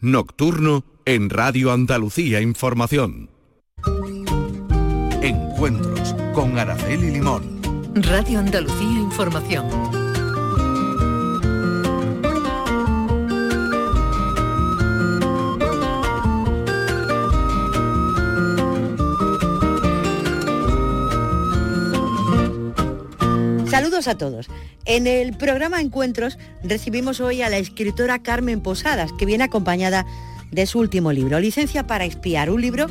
Nocturno en Radio Andalucía Información. Encuentros con Araceli Limón. Radio Andalucía Información. Saludos a todos. En el programa Encuentros recibimos hoy a la escritora Carmen Posadas, que viene acompañada de su último libro, Licencia para espiar, un libro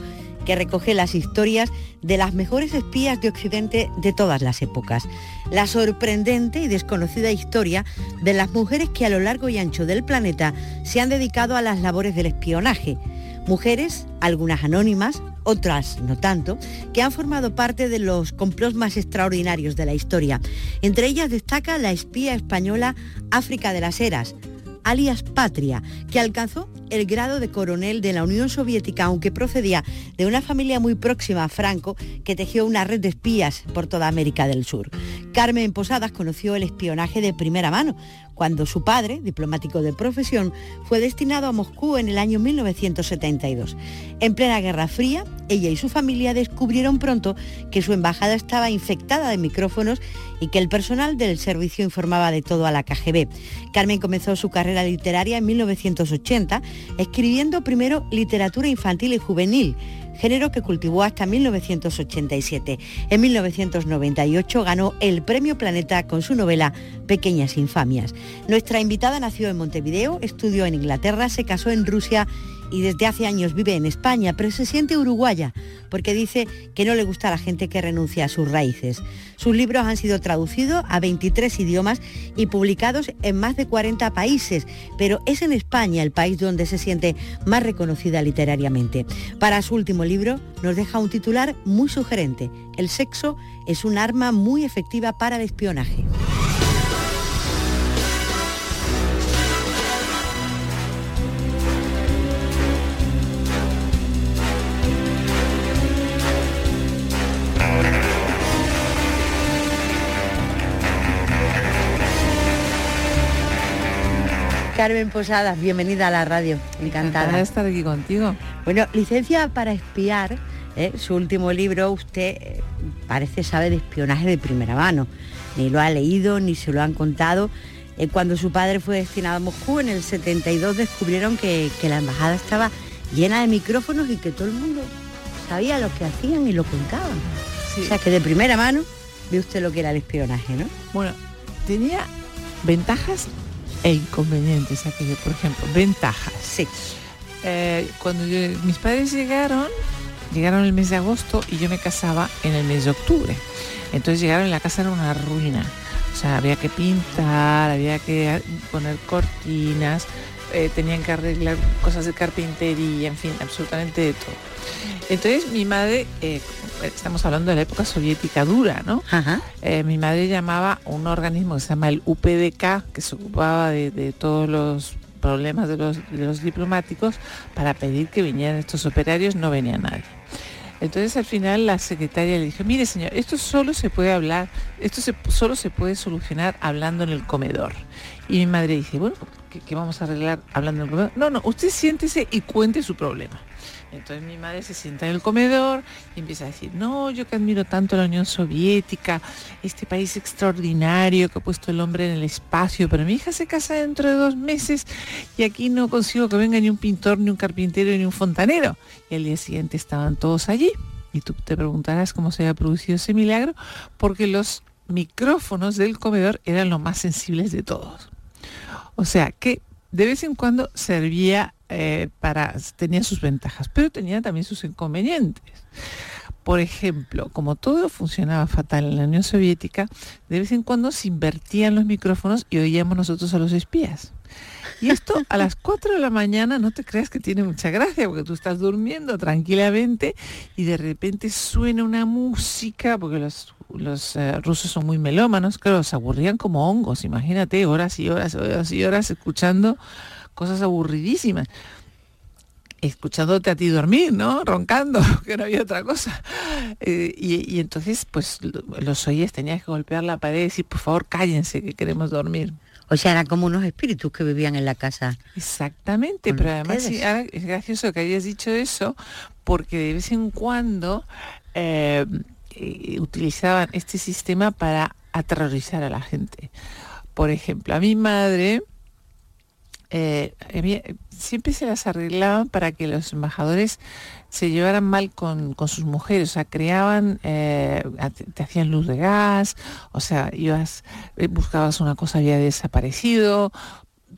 que recoge las historias de las mejores espías de Occidente de todas las épocas. La sorprendente y desconocida historia de las mujeres que a lo largo y ancho del planeta se han dedicado a las labores del espionaje. Mujeres, algunas anónimas, otras no tanto, que han formado parte de los complots más extraordinarios de la historia. Entre ellas destaca la espía española África de las Heras, alias Patria, que alcanzó el grado de coronel de la Unión Soviética, aunque procedía de una familia muy próxima a Franco, que tejió una red de espías por toda América del Sur. Carmen Posadas conoció el espionaje de primera mano, cuando su padre, diplomático de profesión, fue destinado a Moscú en el año 1972. En plena Guerra Fría, ella y su familia descubrieron pronto que su embajada estaba infectada de micrófonos y que el personal del servicio informaba de todo a la KGB. Carmen comenzó su carrera literaria en 1980, escribiendo primero literatura infantil y juvenil género que cultivó hasta 1987. En 1998 ganó el Premio Planeta con su novela Pequeñas Infamias. Nuestra invitada nació en Montevideo, estudió en Inglaterra, se casó en Rusia y desde hace años vive en España, pero se siente uruguaya porque dice que no le gusta a la gente que renuncia a sus raíces. Sus libros han sido traducidos a 23 idiomas y publicados en más de 40 países, pero es en España el país donde se siente más reconocida literariamente. Para su último libro nos deja un titular muy sugerente. El sexo es un arma muy efectiva para el espionaje. Carmen Posadas, bienvenida a la radio. Encantada. de estar aquí contigo. Bueno, licencia para espiar, ¿eh? su último libro, usted eh, parece sabe de espionaje de primera mano. Ni lo ha leído, ni se lo han contado. Eh, cuando su padre fue destinado a Moscú en el 72 descubrieron que, la embajada estaba llena de micrófonos y que todo el mundo sabía lo que hacían y lo contaban. O sea que de primera mano ve usted lo que era el espionaje, ¿no? Bueno, tenía ventajas e inconvenientes aquello, por ejemplo, ventajas. Sí. Eh, cuando mis padres llegaron, llegaron el mes de agosto y yo me casaba en el mes de octubre. Entonces llegaron y la casa era una ruina. O sea, había que pintar, había que poner cortinas, eh, tenían que arreglar cosas de carpintería, en fin, absolutamente de todo. Entonces mi madre, eh, estamos hablando de la época soviética dura, ¿no? Eh, mi madre llamaba un organismo que se llama el UPDK, que se ocupaba de, todos los problemas de los, diplomáticos, para pedir que vinieran estos operarios, no venía nadie. Entonces al final la secretaria le dijo, mire señor, esto solo se puede hablar, esto solo se puede solucionar hablando en el comedor. Y mi madre dice, bueno, ¿qué, ¿qué, vamos a arreglar hablando en el comedor? No, no, usted siéntese y cuente su problema. Entonces mi madre se sienta en el comedor y empieza a decir, no, yo que admiro tanto la Unión Soviética, este país extraordinario que ha puesto el hombre en el espacio, pero mi hija se casa dentro de dos meses y aquí no consigo que venga ni un pintor, ni un carpintero, ni un fontanero. Y al día siguiente estaban todos allí. Y tú te preguntarás cómo se había producido ese milagro, porque los micrófonos del comedor eran los más sensibles de todos. O sea que de vez en cuando servía eh, para, tenía sus ventajas, pero tenía también sus inconvenientes. Por ejemplo, como todo funcionaba fatal en la Unión Soviética, de vez en cuando se invertían los micrófonos y oíamos nosotros a los espías. Y esto a las 4 de la mañana no te creas que tiene mucha gracia, porque tú estás durmiendo tranquilamente y de repente suena una música, porque los, los eh, rusos son muy melómanos, que los aburrían como hongos, imagínate, horas y horas, horas y horas escuchando cosas aburridísimas. Escuchándote a ti dormir, ¿no? Roncando, que no había otra cosa. Eh, y, entonces, pues los oyes, tenías que golpear la pared y decir, por favor, cállense, que queremos dormir. O sea, eran como unos espíritus que vivían en la casa. Exactamente, pero además es gracioso que hayas dicho eso, porque de vez en cuando eh, eh, utilizaban este sistema para aterrorizar a la gente. Por ejemplo, a mi madre eh, siempre se las arreglaban para que los embajadores se llevaran mal con, sus mujeres, o sea, creaban, eh, te hacían luz de gas, o sea, ibas, eh, buscabas una cosa, había desaparecido,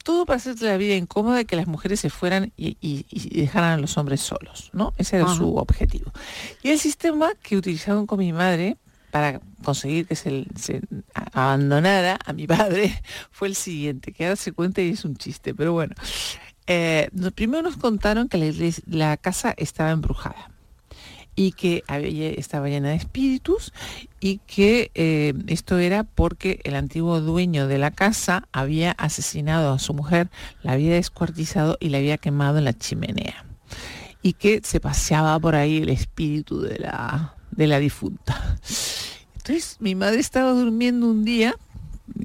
todo para hacerte la vida incómoda y que las mujeres se fueran y, dejaran a los hombres solos, ¿no? Ese era su objetivo. Y el sistema que utilizaban con mi madre para conseguir que se, abandonara a mi padre fue el siguiente, que ahora se cuenta y es un chiste, pero bueno. Eh, primero nos contaron que la, casa estaba embrujada y que estaba llena de espíritus y que eh, esto era porque el antiguo dueño de la casa había asesinado a su mujer, la había descuartizado y la había quemado en la chimenea y que se paseaba por ahí el espíritu de la, de la difunta. Entonces mi madre estaba durmiendo un día,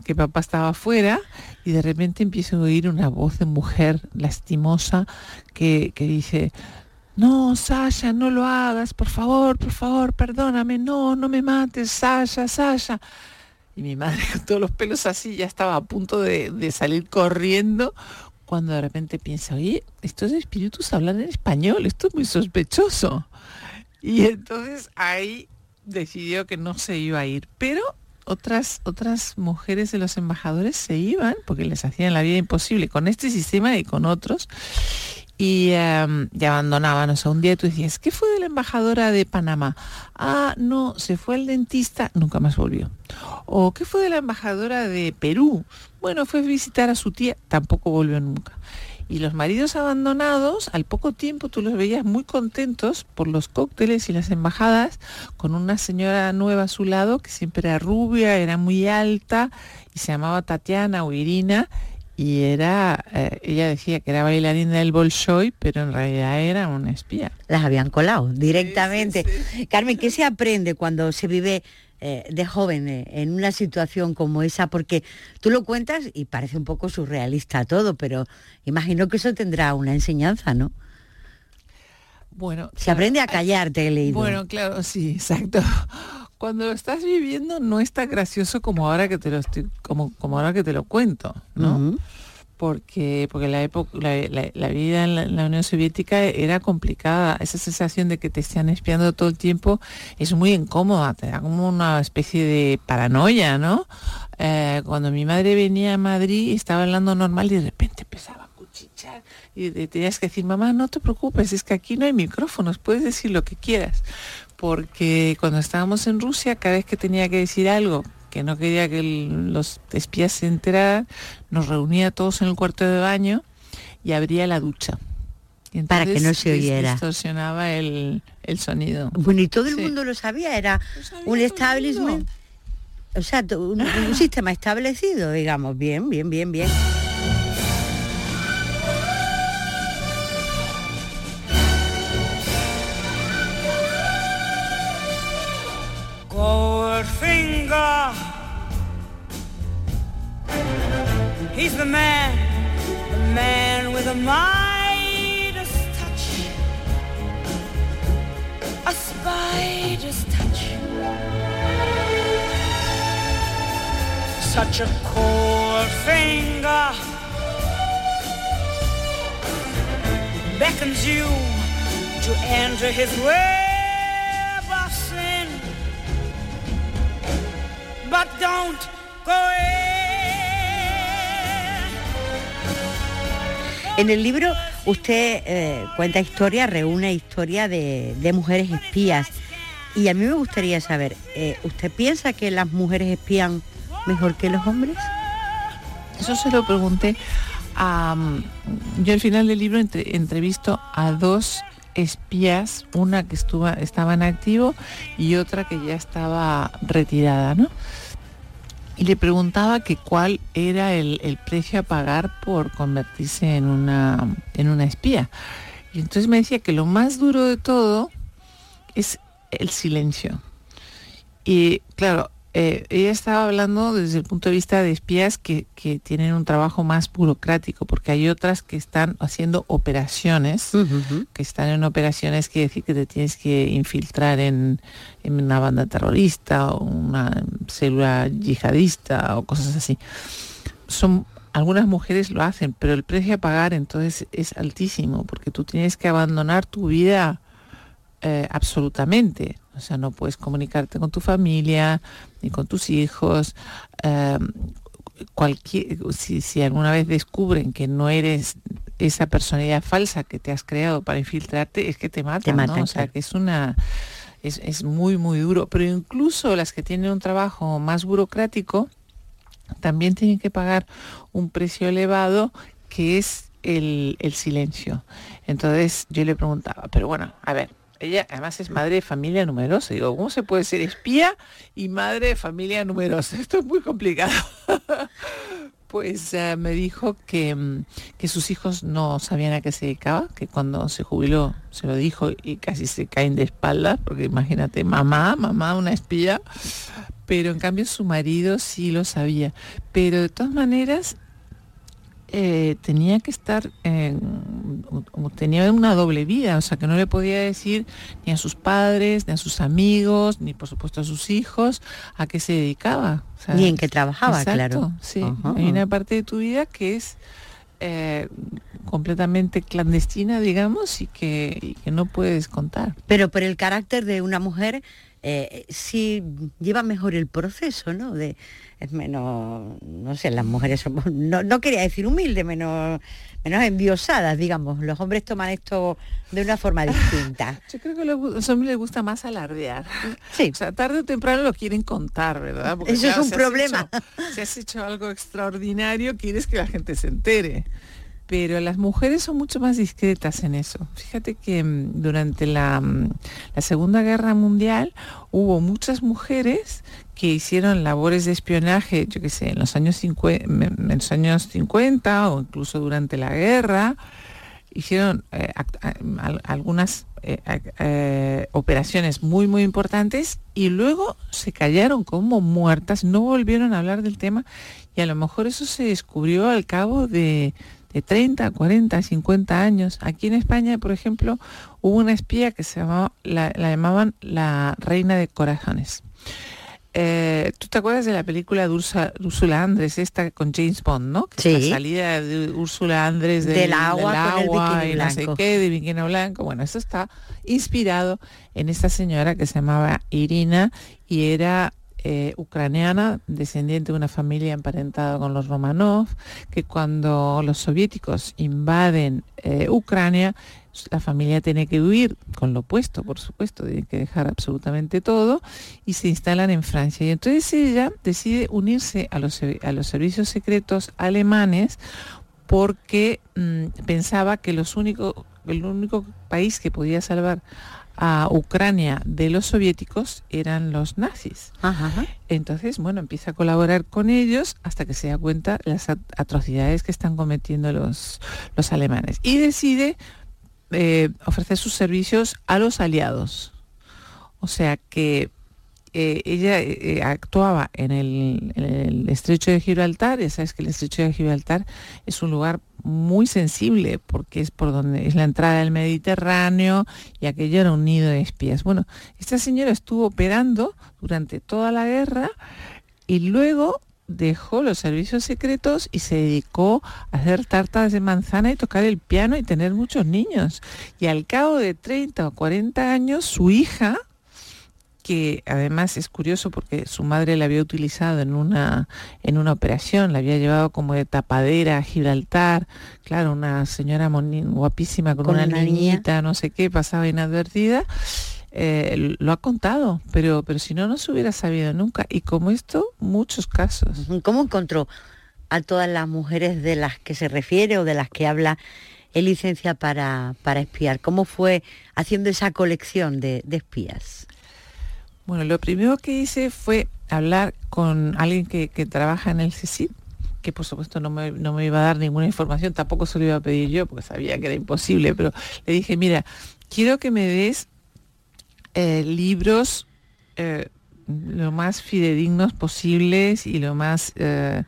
que papá estaba afuera, y de repente empiezo a oír una voz de mujer lastimosa que, que dice, no, Sasha, no lo hagas, por favor, por favor, perdóname, no, no me mates, Sasha, Sasha. Y mi madre con todos los pelos así ya estaba a punto de, de salir corriendo cuando de repente piensa, oye, estos espíritus hablan en español, esto es muy sospechoso. Y entonces ahí decidió que no se iba a ir, pero otras, otras mujeres de los embajadores se iban porque les hacían la vida imposible con este sistema y con otros y, em, abandonaban. O sea, un día tú decías, ¿qué fue de la embajadora de Panamá? Ah, no, se fue al dentista, nunca más volvió. O ¿qué fue de la embajadora de Perú? Bueno, fue a visitar a su tía, tampoco volvió nunca. Y los maridos abandonados, al poco tiempo tú los veías muy contentos por los cócteles y las embajadas, con una señora nueva a su lado que siempre era rubia, era muy alta y se llamaba Tatiana o Irina y era, eh, ella decía que era bailarina del Bolshoi, pero en realidad era una espía. Las habían colado directamente. Carmen, ¿qué se aprende cuando se vive eh, de joven eh, en una situación como esa, porque tú lo cuentas y parece un poco surrealista todo, pero imagino que eso tendrá una enseñanza, ¿no? Bueno, se aprende a callarte, he leído. Bueno, claro, sí, exacto. Cuando lo estás viviendo no es tan gracioso como ahora que te lo estoy, como, como ahora que te lo cuento, ¿no? Porque, porque la, época, la, vida en la, Unión Soviética era complicada. Esa sensación de que te están espiando todo el tiempo es muy incómoda, te da como una especie de paranoia, ¿no? Eh, cuando mi madre venía a Madrid estaba hablando normal y de repente empezaba a cuchichar y tenías que decir, mamá, no te preocupes, es que aquí no hay micrófonos, puedes decir lo que quieras. Porque cuando estábamos en Rusia, cada vez que tenía que decir algo que no quería que los espías se enteraran, nos reunía todos en el cuarto de baño y abría la ducha. Para que no se oyera. Distorsionaba el, sonido. Bueno, y todo el mundo lo sabía, era un establishment, o sea, un, un sistema establecido, digamos, bien, bien, bien, bien. He's the man, the man with a Midas touch, a spider's touch. Such a cold finger beckons you to enter his web of sin. But don't go in. En el libro usted eh, cuenta historia, reúne historia de, mujeres espías. Y a mí me gustaría saber, eh, ¿usted piensa que las mujeres espían mejor que los hombres? Eso se lo pregunté a... Yo al final del libro entrevisto a dos espías, una que estuvo, estaba en activo y otra que ya estaba retirada, ¿no? Y le preguntaba que cuál era el, precio a pagar por convertirse en una, en una espía. Y entonces me decía que lo más duro de todo es el silencio. Y claro, eh, ella estaba hablando desde el punto de vista de espías que, que, tienen un trabajo más burocrático, porque hay otras que están haciendo operaciones, que están en operaciones, quiere decir que te tienes que infiltrar en, en una banda terrorista o una célula yihadista o cosas así. Son algunas mujeres lo hacen, pero el precio a pagar entonces es altísimo, porque tú tienes que abandonar tu vida eh, absolutamente. O sea, no puedes comunicarte con tu familia, ni con tus hijos. Eh, cualquier, si, alguna vez descubren que no eres esa personalidad falsa que te has creado para infiltrarte, es que te matan, O sea, que es una... Es, es, muy, muy duro. Pero incluso las que tienen un trabajo más burocrático, también tienen que pagar un precio elevado que es el, el silencio. Entonces yo le preguntaba, pero bueno, a ver, ella además es madre de familia numerosa. Digo, ¿cómo se puede ser espía y madre de familia numerosa? Esto es muy complicado. pues eh, me dijo que, mm, que, sus hijos no sabían a qué se dedicaba, que cuando se jubiló se lo dijo y casi se caen de espaldas, porque imagínate, mamá, mamá, una espía, pero en cambio su marido sí lo sabía. Pero de todas maneras, eh, tenía que estar, tenía una doble vida, o sea que no le podía decir ni a sus padres, ni a sus amigos, ni por supuesto a sus hijos a qué se dedicaba. ni en qué trabajaba, claro. Sí, hay una parte de tu vida que es eh, completamente clandestina, digamos, y que, y que no puedes contar. Pero por el carácter de una mujer eh, sí lleva mejor el proceso, ¿no? De, es menos, no sé, las mujeres somos, no, quería decir humilde, menos, menos enviosadas, digamos. Los hombres toman esto de una forma distinta. Yo creo que a los hombres les gusta más alardear. Sí. O sea, tarde o temprano lo quieren contar, ¿verdad? Eso es un problema. si has hecho algo extraordinario, quieres que la gente se entere pero las mujeres son mucho más discretas en eso. Fíjate que mm, durante la, mm, la, Segunda Guerra Mundial hubo muchas mujeres que hicieron labores de espionaje, yo qué sé, en los años 50, en los años 50 o incluso durante la guerra, hicieron eh, algunas eh, eh, operaciones muy muy importantes y luego se callaron como muertas, no volvieron a hablar del tema y a lo mejor eso se descubrió al cabo de de 30, 40, 50 años. Aquí en España, por ejemplo, hubo una espía que se llamaba, la, llamaban la reina de corazones. Eh, ¿Tú te acuerdas de la película de Úrsula Andrés, esta con James Bond, ¿no? sí. La salida de Úrsula Andrés del, agua, y no sé qué, de bikini blanco. Bueno, eso está inspirado en esta señora que se llamaba Irina y era eh, ucraniana, descendiente de una familia emparentada con los Romanov, que cuando los soviéticos invaden eh, Ucrania, la familia tiene que huir con lo opuesto, por supuesto, tiene que dejar absolutamente todo y se instalan en Francia. Y entonces ella decide unirse a los, a los servicios secretos alemanes porque mm, pensaba que los único, el único país que podía salvar a Ucrania de los soviéticos eran los nazis. Entonces, bueno, empieza a colaborar con ellos hasta que se da cuenta las atrocidades que están cometiendo los, los alemanes. Y decide eh, ofrecer sus servicios a los aliados. O sea que eh, ella eh, actuaba en el, en el, estrecho de Gibraltar, ya sabes que el estrecho de Gibraltar es un lugar muy sensible porque es por donde es la entrada del Mediterráneo y aquello era un nido de espías. Bueno, esta señora estuvo operando durante toda la guerra y luego dejó los servicios secretos y se dedicó a hacer tartas de manzana y tocar el piano y tener muchos niños. Y al cabo de 30 o 40 años, su hija que además es curioso porque su madre la había utilizado en una, en una operación, la había llevado como de tapadera a Gibraltar, claro, una señora guapísima con, una, niñita, no sé qué, pasaba inadvertida. Eh, lo ha contado, pero, pero si no, no se hubiera sabido nunca. Y como esto, muchos casos. ¿Cómo encontró a todas las mujeres de las que se refiere o de las que habla en licencia para, para espiar? ¿Cómo fue haciendo esa colección de, de espías? Bueno, lo primero que hice fue hablar con alguien que, trabaja en el CECIP, que por supuesto no me, iba a dar ninguna información, tampoco se lo iba a pedir yo, porque sabía que era imposible, pero le dije, mira, quiero que me des eh, libros eh, lo más fidedignos posibles y lo más eh,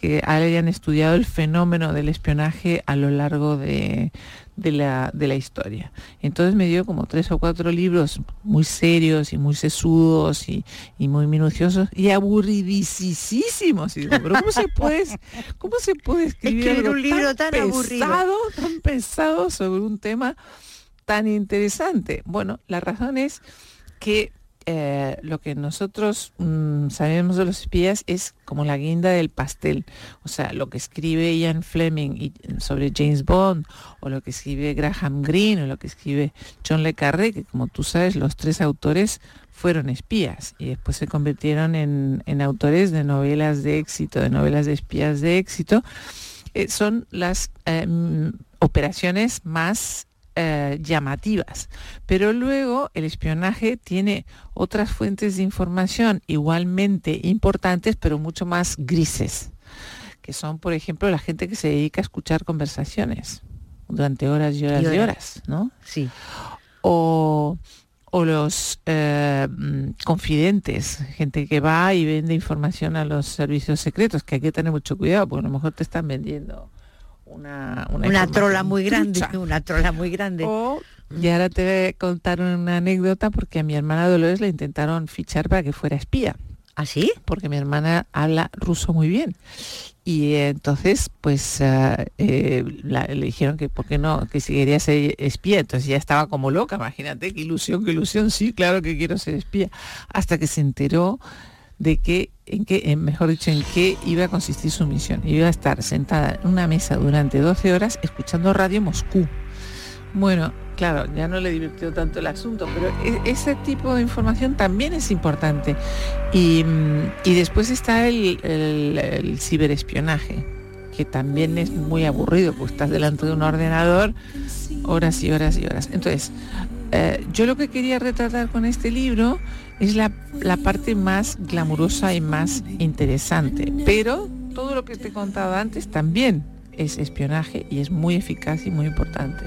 que, hayan estudiado el fenómeno del espionaje a lo largo de, la, historia. Entonces me dio como tres o cuatro libros muy serios y muy sesudos y, muy minuciosos y aburridísimos. Y pero ¿cómo se puede, cómo se puede escribir, un libro tan, pesado, tan pesado sobre un tema tan interesante? Bueno, la razón es que eh, lo que nosotros mm, sabemos de los espías es como la guinda del pastel. O sea, lo que escribe Ian Fleming sobre James Bond, o lo que escribe Graham Greene, o lo que escribe John Le Carré, que como tú sabes, los tres autores fueron espías y después se convirtieron en, autores de novelas de éxito, de novelas de espías de éxito. Eh, son las eh, mm, operaciones más eh, llamativas. Pero luego el espionaje tiene otras fuentes de información igualmente importantes, pero mucho más grises, que son, por ejemplo, la gente que se dedica a escuchar conversaciones durante horas y horas y horas, ¿no? Sí. O, los eh, confidentes, gente que va y vende información a los servicios secretos, que hay que tener mucho cuidado, porque a lo mejor te están vendiendo una, una, trola muy grande, una trola muy grande. y ahora te voy a contar una anécdota porque a mi hermana Dolores le intentaron fichar para que fuera espía. ¿Ah, sí? Porque mi hermana habla ruso muy bien. Y entonces, pues ah, eh, le dijeron que por qué no, que si quería ser espía. Entonces ya estaba como loca, imagínate, qué ilusión, qué ilusión, sí, claro que quiero ser espía. Hasta que se enteró de qué, en qué, mejor dicho, en qué iba a consistir su misión. Iba a estar sentada en una mesa durante 12 horas escuchando Radio Moscú. Bueno, claro, ya no le divirtió tanto el asunto, pero e, ese tipo de información también es importante. Y, mm, después está el, ciberespionaje, que también es muy aburrido, pues estás delante de un ordenador horas y horas y horas. Entonces, eh, yo lo que quería retratar con este libro es la, parte más glamurosa y más interesante. Pero todo lo que te he contado antes también es espionaje y es muy eficaz y muy importante.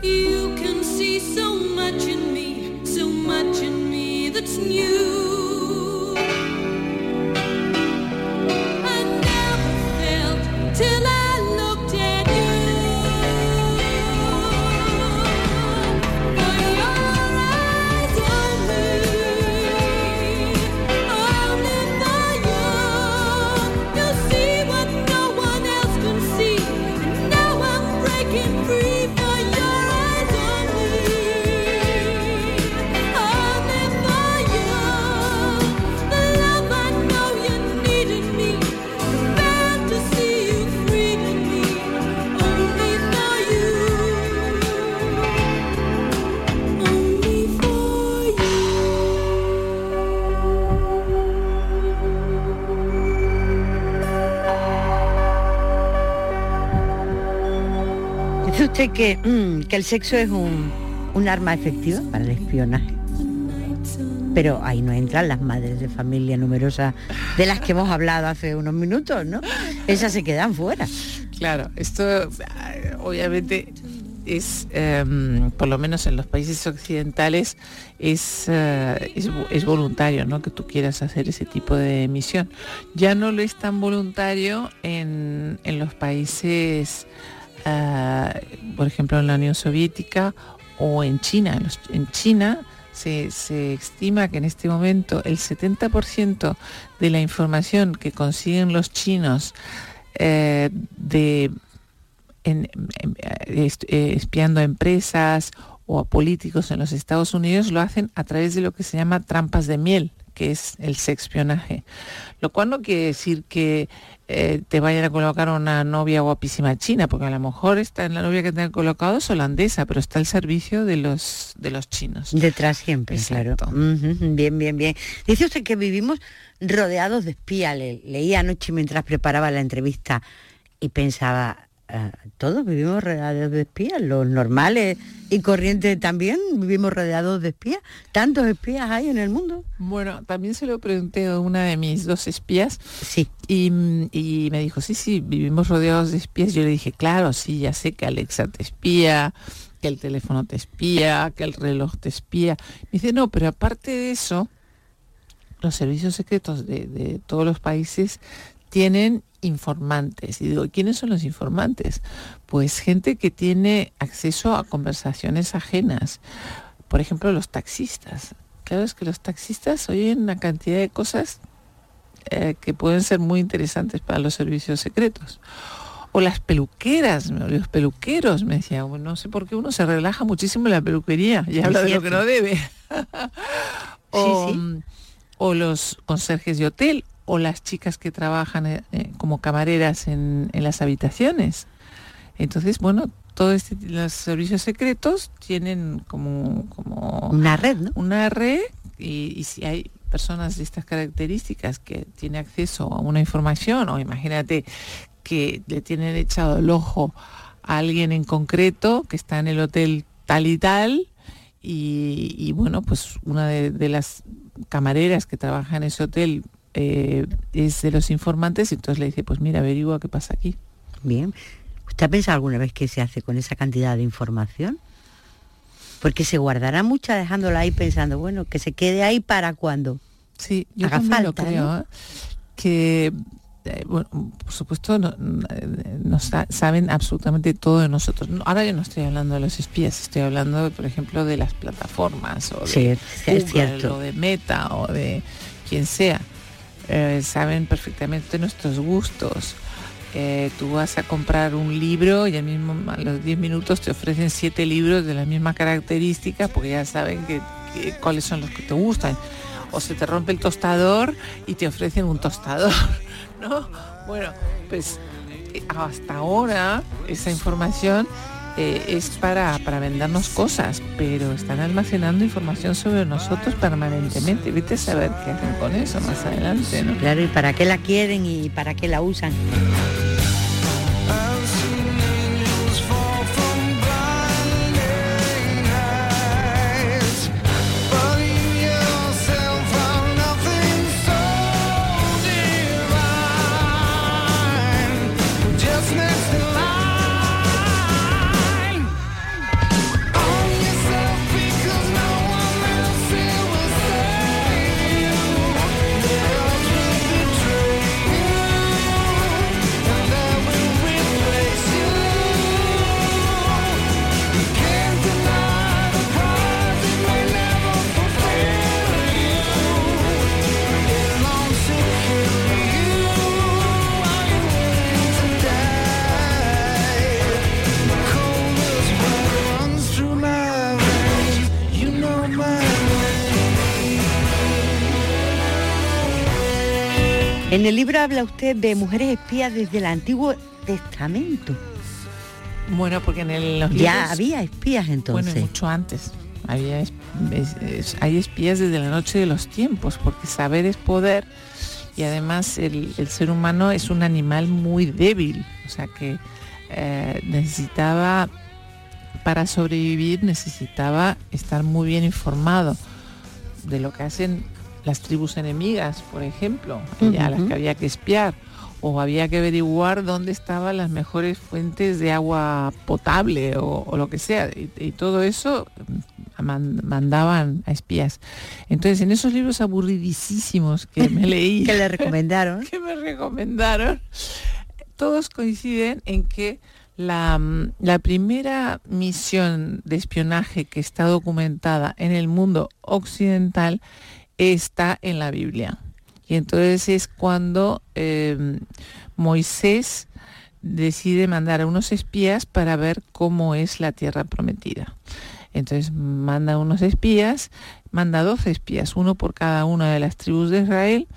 Que, mm, que el sexo es un, arma efectiva para el espionaje. Pero ahí no entran las madres de familia numerosas de las que hemos hablado hace unos minutos, ¿no? Esas se quedan fuera. Claro, esto obviamente es, em, por lo menos en los países occidentales, es, eh, es, voluntario, ¿no? Que tú quieras hacer ese tipo de misión. Ya no lo es tan voluntario en, en los países eh, por ejemplo, en la Unión Soviética o en China. En China se, estima que en este momento el 70% de la información que consiguen los chinos eh, de eh, espiando a empresas o a políticos en los Estados Unidos lo hacen a través de lo que se llama trampas de miel, que es el sexpionaje. Lo cual no quiere decir que eh, te vayan a colocar una novia guapísima china, porque a lo mejor está en la novia que te han colocado es holandesa, pero está al servicio de los de los chinos. Detrás siempre, claro. Bien, bien, bien. Dice usted que vivimos rodeados de espías. leía anoche mientras preparaba la entrevista y pensaba, todos vivimos rodeados de espías, los normales y corrientes también vivimos rodeados de espías. ¿Tantos espías hay en el mundo? Bueno, también se lo pregunté a una de mis dos espías. Sí. Y, me dijo, sí, sí, vivimos rodeados de espías. Yo le dije, claro, sí, ya sé que Alexa te espía, que el teléfono te espía, que el reloj te espía. Me dice, no, pero aparte de eso, los servicios secretos de, todos los países tienen informantes. Y digo, ¿quiénes son los informantes? Pues gente que tiene acceso a conversaciones ajenas. Por ejemplo, los taxistas. Claro es que los taxistas oyen una cantidad de cosas eh, que pueden ser muy interesantes para los servicios secretos. O las peluqueras, los peluqueros, me decía, no sé por qué uno se relaja muchísimo en la peluquería y habla de lo que no debe. o, los conserjes de hotel o las chicas que trabajan eh, eh, como camareras en, las habitaciones. Entonces, bueno, todos este, los servicios secretos tienen como, como una red, ¿no? Una red y, y si hay personas de estas características que tiene acceso a una información o imagínate que le tienen echado el ojo a alguien en concreto que está en el hotel tal y tal y, bueno, pues una de, las camareras que trabaja en ese hotel eh, es de los informantes y entonces le dice, pues mira, averigua qué pasa aquí. Bien. ¿Usted ha pensado alguna vez qué se hace con esa cantidad de información? Porque se guardará mucha dejándola ahí pensando, bueno, que se quede ahí para cuando. Sí, yo también lo creo. ¿eh? Que eh, bueno, por supuesto, no, saben absolutamente todo de nosotros. Ahora yo no estoy hablando de los espías, estoy hablando, por ejemplo, de las plataformas o de o de Meta o de quien sea. Eh, saben perfectamente nuestros gustos. Eh, tú vas a comprar un libro y al mismo, a los 10 minutos te ofrecen siete libros de la misma característica porque ya saben que, cuáles son los que te gustan. O se te rompe el tostador y te ofrecen un tostador. Bueno, pues eh, hasta ahora esa información eh, es para, para vendernos cosas, pero están almacenando información sobre nosotros permanentemente. Vete a saber qué hacen con eso más adelante. Claro, y para qué la quieren y para qué la usan. En el libro habla usted de mujeres espías desde el Antiguo Testamento. Bueno, porque en el, los Ya había espías entonces. Bueno, mucho antes. Había, hay espías desde la noche de los tiempos, porque saber es poder y además el, ser humano es un animal muy débil, o sea que eh, necesitaba, para sobrevivir, necesitaba estar muy bien informado de lo que hacen las tribus enemigas, por ejemplo, a las que había que espiar, o había que averiguar dónde estaban las mejores fuentes de agua potable o, lo que sea. Y, todo eso mm, mandaban a espías. Entonces, en esos libros aburridísimos que me leí, que le recomendaron, que me recomendaron, todos coinciden en que la, mm, la, primera misión de espionaje que está documentada en el mundo occidental está en la Biblia. Y entonces es cuando em, Moisés decide mandar a unos espías para ver cómo es la tierra prometida. Entonces manda unos espías, manda 12 espías, uno por cada una de las tribus de Israel,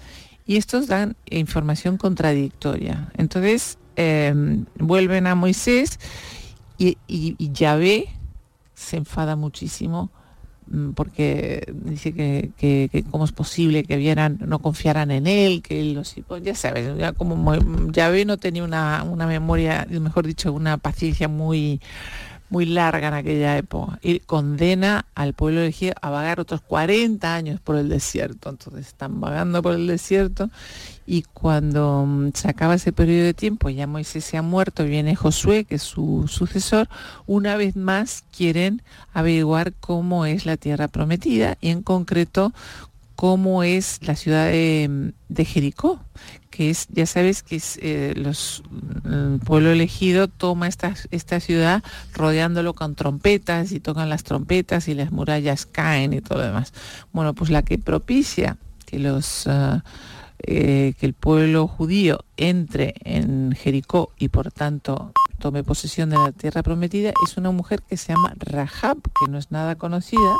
y estos dan información contradictoria. Entonces em, vuelven a Moisés y, y, y Yahvé se enfada muchísimo porque dice que, que, cómo es posible que vieran, no confiaran en él, que los pues ya sabes, ya como ya ve no tenía una, una memoria, mejor dicho, una paciencia muy muy larga en aquella época y condena al pueblo elegido a vagar otros 40 años por el desierto. Entonces están vagando por el desierto y cuando mm, se acaba ese periodo de tiempo, ya Moisés se ha muerto, viene Josué, que es su sucesor, una vez más quieren averiguar cómo es la tierra prometida y en concreto cómo es la ciudad de, Jericó, que es, ya sabes que eh, los, el pueblo elegido toma esta, esta ciudad rodeándolo con trompetas y tocan las trompetas y las murallas caen y todo lo demás. Bueno, pues la que propicia que los... Ah, eh, que el pueblo judío entre en Jericó y por tanto tome posesión de la tierra prometida es una mujer que se llama Rahab, que no es nada conocida,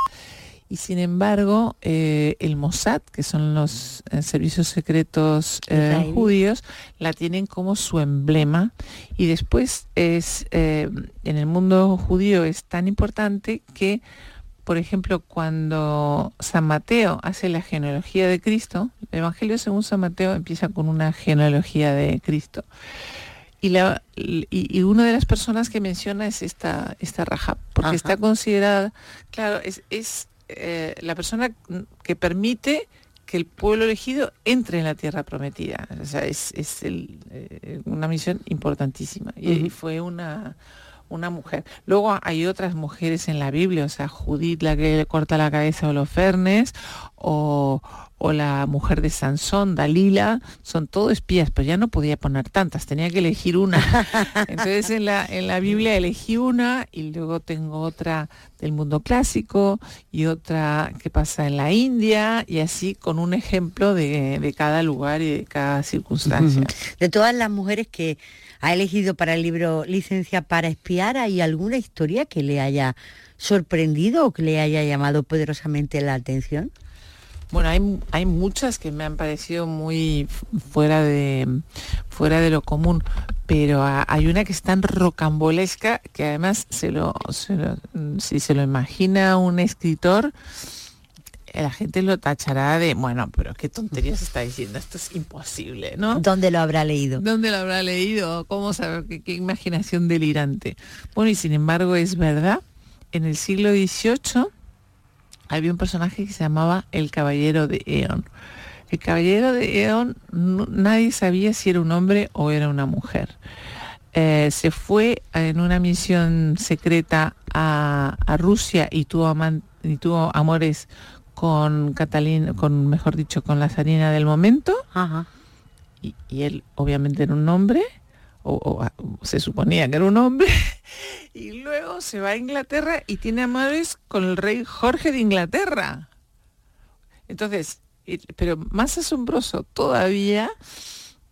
y sin embargo eh, el Mossad, que son los eh, servicios secretos eh, judíos, la tienen como su emblema. Y después es en el mundo judío es tan importante que por ejemplo, cuando San Mateo hace la genealogía de Cristo, el Evangelio según San Mateo empieza con una genealogía de Cristo. Y, la, y, una de las personas que menciona es esta, esta Rahab, porque está considerada, claro, es, es eh, la persona que permite que el pueblo elegido entre en la tierra prometida. O sea, es, eh, una misión importantísima. Y, fue una, una mujer. Luego hay otras mujeres en la Biblia, o sea, Judith la que le corta la cabeza a Holofernes, o, o la mujer de Sansón, Dalila, son todo espías, pero ya no podía poner tantas, tenía que elegir una. Entonces en la, en la Biblia elegí una y luego tengo otra del mundo clásico y otra que pasa en la India y así con un ejemplo de, de cada lugar y de cada circunstancia. De todas las mujeres que ha elegido para el libro Licencia para espiar, ¿hay alguna historia que le haya sorprendido o que le haya llamado poderosamente la atención? Bueno, hay, hay muchas que me han parecido muy fuera de, fuera de lo común, pero hay una que es tan rocambolesca que además se lo, si se lo imagina un escritor, la gente lo tachará de, bueno, pero qué tonterías está diciendo, esto es imposible, ¿no? ¿Dónde lo habrá leído? ¿Dónde lo habrá leído? ¿Cómo saber qué, qué imaginación delirante? Bueno, y sin embargo es verdad, en el siglo XVIII había un personaje que se llamaba el Caballero de Eon. El Caballero de Eon nadie sabía si era un hombre o era una mujer. Eh, se fue en una misión secreta a, Rusia y tuvo, y tuvo amores con Catalina, con mejor dicho, con la zarina del momento. Y, y, él obviamente era un hombre o, se suponía que era un hombre, y luego se va a Inglaterra y tiene amores con el rey Jorge de Inglaterra. Entonces, pero más asombroso todavía,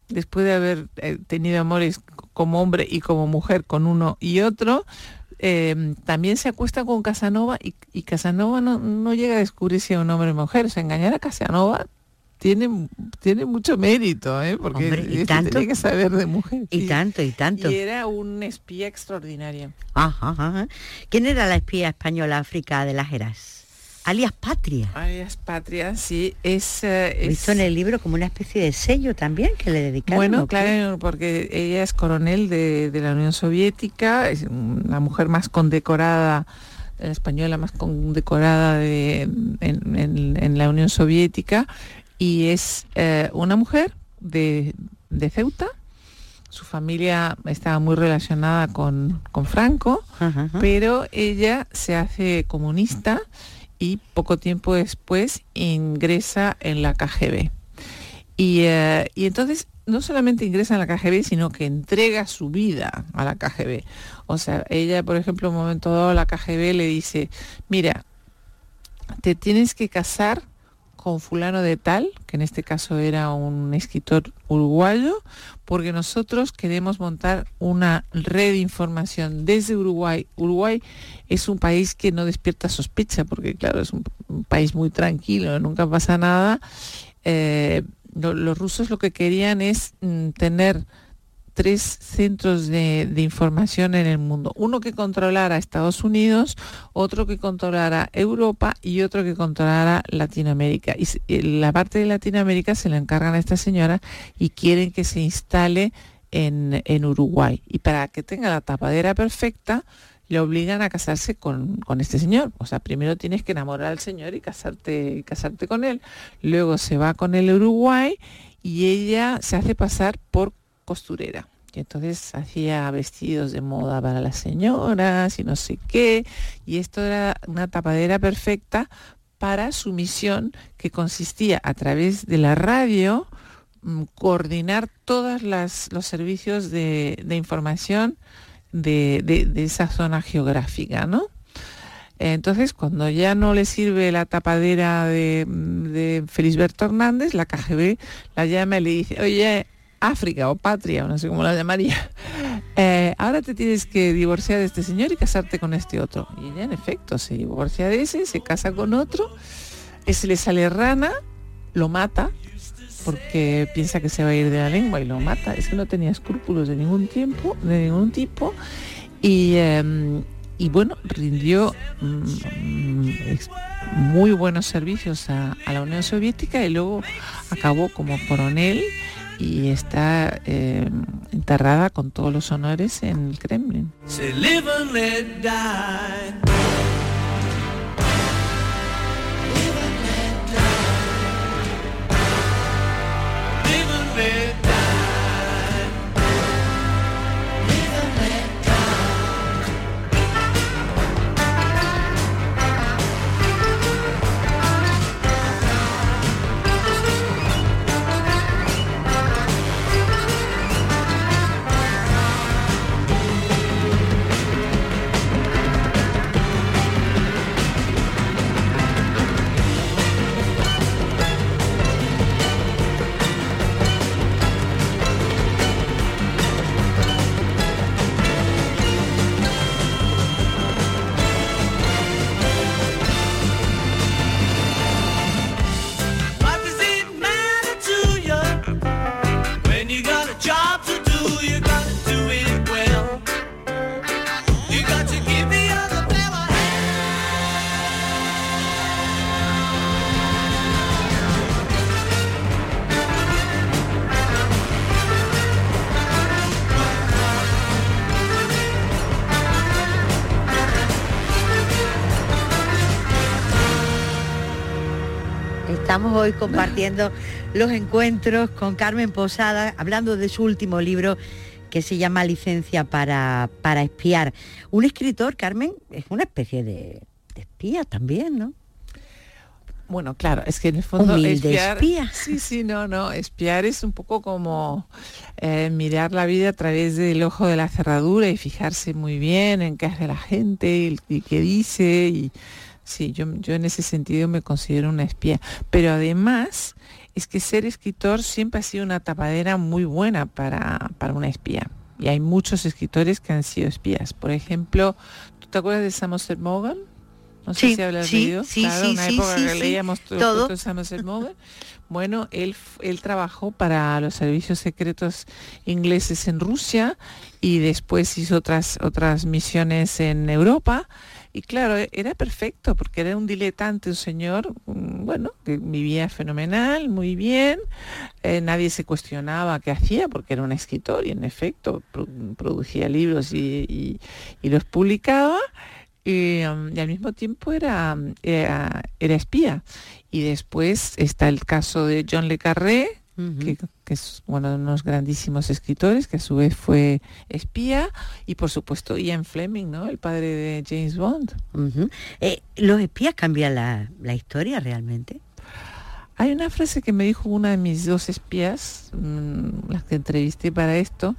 después de haber eh, tenido amores como hombre y como mujer con uno y otro, em, también se acuesta con Casanova y, Casanova no, no, llega a descubrir si es un hombre o mujer. O sea, engañar a Casanova tiene, tiene mucho mérito, ¿eh? porque ¿y tanto? tiene que saber de mujer. Y tanto, y tanto. Y era un espía extraordinario. Ajá, ¿Quién era la espía española África de las Heras? Alias Patria. Alias Patria, sí. Es, uh, Visto en el libro como una especie de sello también que le dedicaron. Bueno, claro, porque ella es coronel de, la Unión Soviética, es la mujer más condecorada la española más condecorada de, en, en, la Unión Soviética y es eh, una mujer de, Ceuta. Su familia estaba muy relacionada con, Franco, pero ella se hace comunista y poco tiempo después ingresa en la KGB. Y, eh, y, entonces no solamente ingresa en la KGB, sino que entrega su vida a la KGB. O sea, ella, por ejemplo, en un momento dado, la KGB le dice, mira, te tienes que casar con fulano de tal, que en este caso era un escritor uruguayo, porque nosotros queremos montar una red de información desde Uruguay. Uruguay es un país que no despierta sospecha, porque claro, es un, país muy tranquilo, nunca pasa nada. Eh, los rusos lo que querían es mm, tener tres centros de, información en el mundo. Uno que controlara Estados Unidos, otro que controlara Europa y otro que controlara Latinoamérica. Y la parte de Latinoamérica se la encargan a esta señora y quieren que se instale en, Uruguay. Y para que tenga la tapadera perfecta, le obligan a casarse con, este señor. O sea, primero tienes que enamorar al señor y casarte, casarte con él. Luego se va con el Uruguay y ella se hace pasar por costurera. Y entonces hacía vestidos de moda para las señoras y no sé qué. Y esto era una tapadera perfecta para su misión que consistía a través de la radio mm, coordinar todos los servicios de, información de, esa zona geográfica, ¿no? Entonces, cuando ya no le sirve la tapadera de, de Felisberto Hernández, la KGB la llama y le dice, oye, África o Patria, no sé cómo la llamaría, eh, ahora te tienes que divorciar de este señor y casarte con este otro. Y ella en efecto se divorcia de ese, se casa con otro, ese le sale rana, lo mata, porque piensa que se va a ir de la lengua y lo mata. Es que no tenía escrúpulos de ningún tiempo, de ningún tipo. Y, em, bueno, rindió mm, muy buenos servicios a, la Unión Soviética y luego acabó como coronel y está eh, enterrada con todos los honores en el Kremlin. Estamos hoy compartiendo los encuentros con Carmen Posada, hablando de su último libro que se llama Licencia para, para espiar. Un escritor, Carmen, es una especie de, espía también, ¿no? Bueno, claro, es que en el fondo espiar, espía. Sí, sí, no, no. Espiar es un poco como eh, mirar la vida a través del ojo de la cerradura y fijarse muy bien en qué hace la gente y qué dice y Sí, yo, yo en ese sentido me considero una espía. Pero además es que ser escritor siempre ha sido una tapadera muy buena para, para una espía. Y hay muchos escritores que han sido espías. Por ejemplo, ¿tú te acuerdas de Samuel Morgan? No sé si hablas sí, leído. Sí, claro, una época que leíamos todo, Morgan. Bueno, él, él trabajó para los servicios secretos ingleses en Rusia y después hizo otras, otras misiones en Europa y claro, e-, era perfecto porque era un diletante, un señor, mm, bueno, que vivía fenomenal, muy bien, eh, nadie se cuestionaba qué hacía porque era un escritor y en efecto producía libros y, los publicaba. Um, y, al mismo tiempo era, era, espía. Y después está el caso de John Le Carré, que, es uno de unos grandísimos escritores, que a su vez fue espía, y por supuesto Ian Fleming, ¿no? El padre de James Bond. Eh, ¿Los espías cambian la, historia realmente? Hay una frase que me dijo una de mis dos espías, mm, las que entrevisté para esto,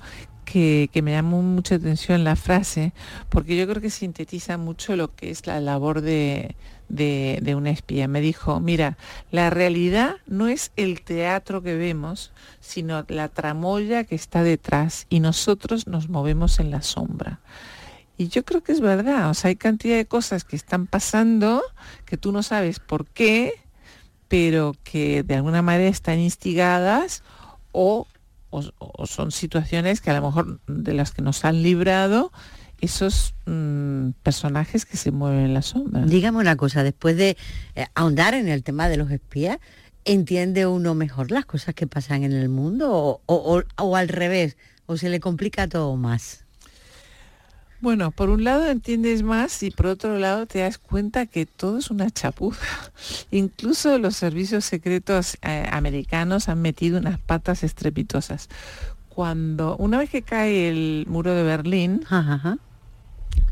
que, me llamó mucha atención la frase, porque yo creo que sintetiza mucho lo que es la labor de, de, una espía. Me dijo, mira, la realidad no es el teatro que vemos, sino la tramoya que está detrás y nosotros nos movemos en la sombra. Y yo creo que es verdad, o sea, hay cantidad de cosas que están pasando que tú no sabes por qué, pero que de alguna manera están instigadas o o, son situaciones que a lo mejor de las que nos han librado esos mm, personajes que se mueven en la sombra. Dígame una cosa, después de eh, ahondar en el tema de los espías, ¿entiende uno mejor las cosas que pasan en el mundo o al revés? ¿O se le complica todo más? Bueno, por un lado entiendes más y por otro lado te das cuenta que todo es una chapuza. Incluso los servicios secretos eh, americanos han metido unas patas estrepitosas. Cuando una vez que cae el muro de Berlín,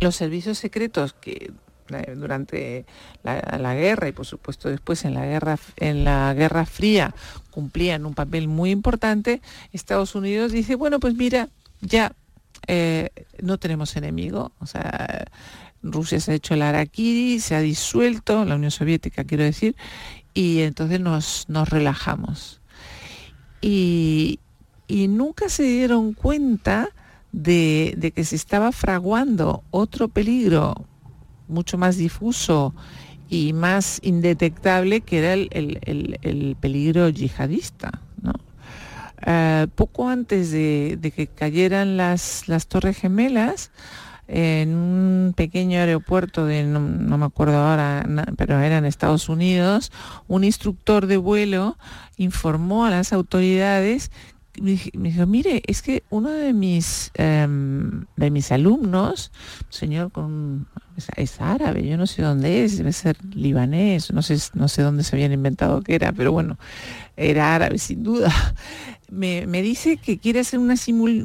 los servicios secretos que durante la, guerra y por supuesto después en la guerra en la guerra fría cumplían un papel muy importante Estados Unidos dice bueno pues mira ya eh, no tenemos enemigo o sea Rusia se ha hecho el Araquiri se ha disuelto la Unión Soviética quiero decir y entonces nos, nos relajamos y, y nunca se dieron cuenta de, de, que se estaba fraguando otro peligro mucho más difuso y más indetectable que era el, peligro yihadista. Eh, poco antes de, que cayeran las, las, Torres Gemelas, en un pequeño aeropuerto de, no, me acuerdo ahora, pero era en Estados Unidos, un instructor de vuelo informó a las autoridades me, dijo, mire, es que uno de mis, em, de mis alumnos, señor con, es, árabe, yo no sé dónde es, debe ser libanés, no sé, no sé dónde se habían inventado que era, pero bueno, era árabe sin duda. Me, dice que quiere hacer una,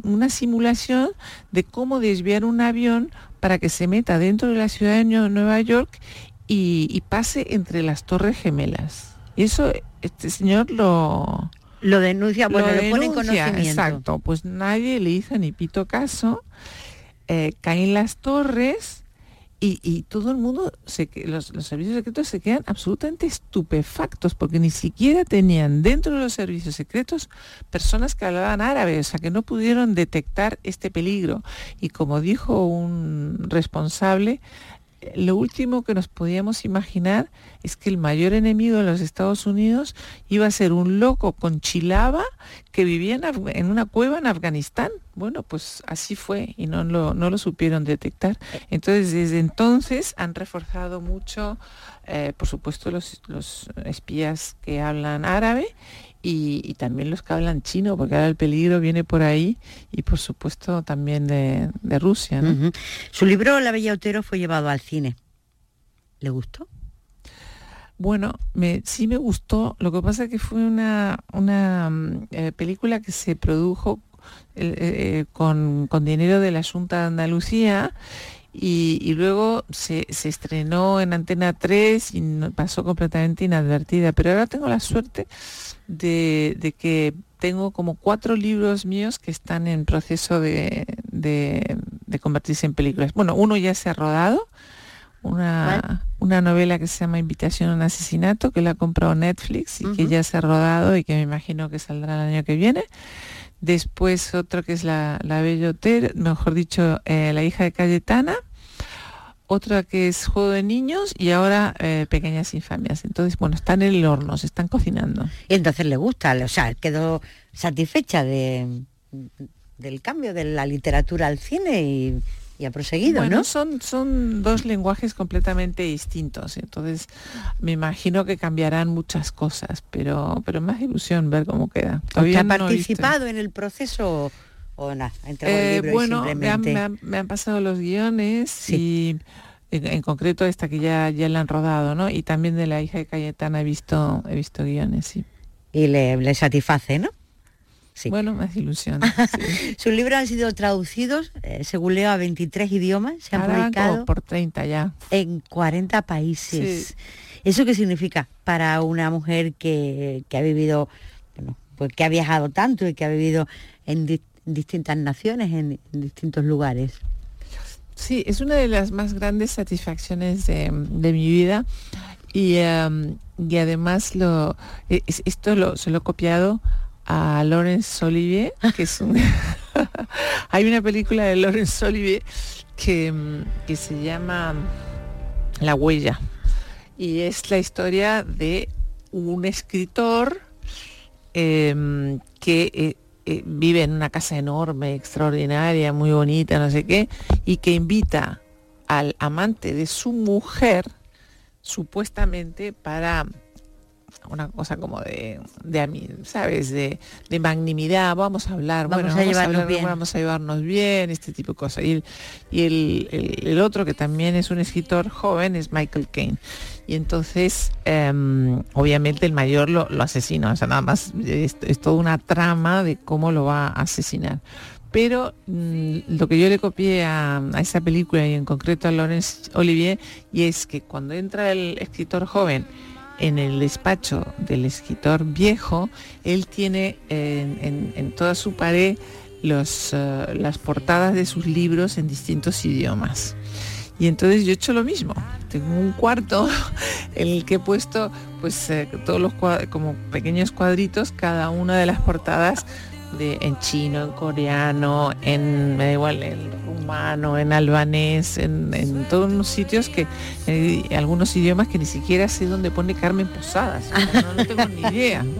una simulación de cómo desviar un avión para que se meta dentro de la ciudad de Nueva York y, y pase entre las torres gemelas. Y eso, este señor lo, lo denuncia, bueno, lo, pone en conocimiento. Exacto, pues nadie le hizo ni pito caso. Eh, caen las torres y, todo el mundo, se, los, los, servicios secretos se quedan absolutamente estupefactos porque ni siquiera tenían dentro de los servicios secretos personas que hablaban árabe, o sea, que no pudieron detectar este peligro. Y como dijo un responsable, lo último que nos podíamos imaginar es que el mayor enemigo de los Estados Unidos iba a ser un loco con chilaba que vivía en, una cueva en Afganistán. Bueno, pues así fue y no lo, no lo supieron detectar. Entonces, desde entonces han reforzado mucho, eh, por supuesto, los, los espías que hablan árabe y, también los que hablan chino, porque ahora el peligro viene por ahí y por supuesto también de, Rusia. Su libro La Bella Otero fue llevado al cine. ¿Le gustó? Bueno, me, sí me gustó. Lo que pasa es que fue una, una mm, eh, película que se produjo eh, eh, con, con dinero de la Junta de Andalucía y, luego se, estrenó en Antena 3 y pasó completamente inadvertida. Pero ahora tengo la suerte de, que tengo como cuatro libros míos que están en proceso de, convertirse en películas. Bueno, uno ya se ha rodado, una, una, novela que se llama Invitación a un asesinato, que la ha comprado Netflix y que ya se ha rodado y que me imagino que saldrá el año que viene. Después otro que es la, la Belloter, mejor dicho, eh, la hija de Cayetana. Otra que es Juego de Niños y ahora eh, Pequeñas Infamias. Entonces, bueno, están en el horno, se están cocinando. Y entonces le gusta, o sea, quedó satisfecha de, del cambio de la literatura al cine y y ha proseguido, bueno, Son, son dos lenguajes completamente distintos, entonces me imagino que cambiarán muchas cosas, pero, pero más ilusión ver cómo queda. ¿Ha participado en el proceso o nada? Eh, bueno, me han, pasado los guiones y en, concreto esta que ya, ya la han rodado, ¿no? Y también de la hija de Cayetana he visto, he visto guiones, sí. Y le, le satisface, ¿no? Bueno, más ilusión. Sus libros han sido traducidos, eh, según leo, a 23 idiomas. Se han publicado por 30 ya. En 40 países. ¿Eso qué significa para una mujer que, ha vivido, pues que ha viajado tanto y que ha vivido en, distintas naciones, en, distintos lugares? Sí, es una de las más grandes satisfacciones de, mi vida y, em, y además lo, esto lo, se lo he copiado a Laurence Olivier, que es un... Hay una película de Laurence Olivier que, que se llama La huella. Y es la historia de un escritor em, que eh, eh, vive en una casa enorme, extraordinaria, muy bonita, no sé qué, y que invita al amante de su mujer, supuestamente, para una cosa como de, de ¿sabes? De, de, magnimidad, vamos a hablar, vamos bueno, a vamos, a hablar, bien. vamos a llevarnos bien, este tipo de cosas. Y, el, y el, el, otro que también es un escritor joven es Michael Caine. Y entonces, em, obviamente el mayor lo, lo, asesina, o sea, nada más es, es toda una trama de cómo lo va a asesinar pero mm, lo que yo le copié a, esa película y en concreto a Laurence Olivier, y es que cuando entra el escritor joven en el despacho del escritor viejo, él tiene en, toda su pared eh, las portadas de sus libros en distintos idiomas. Y entonces yo he hecho lo mismo. Tengo un cuarto en el que he puesto pues eh, todos los como pequeños cuadritos, cada una de las portadas en chino, en coreano, en me da igual, en rumano, en albanés, en, todos los sitios que, eh, algunos idiomas que ni siquiera sé dónde pone Carmen Posadas. no tengo ni idea.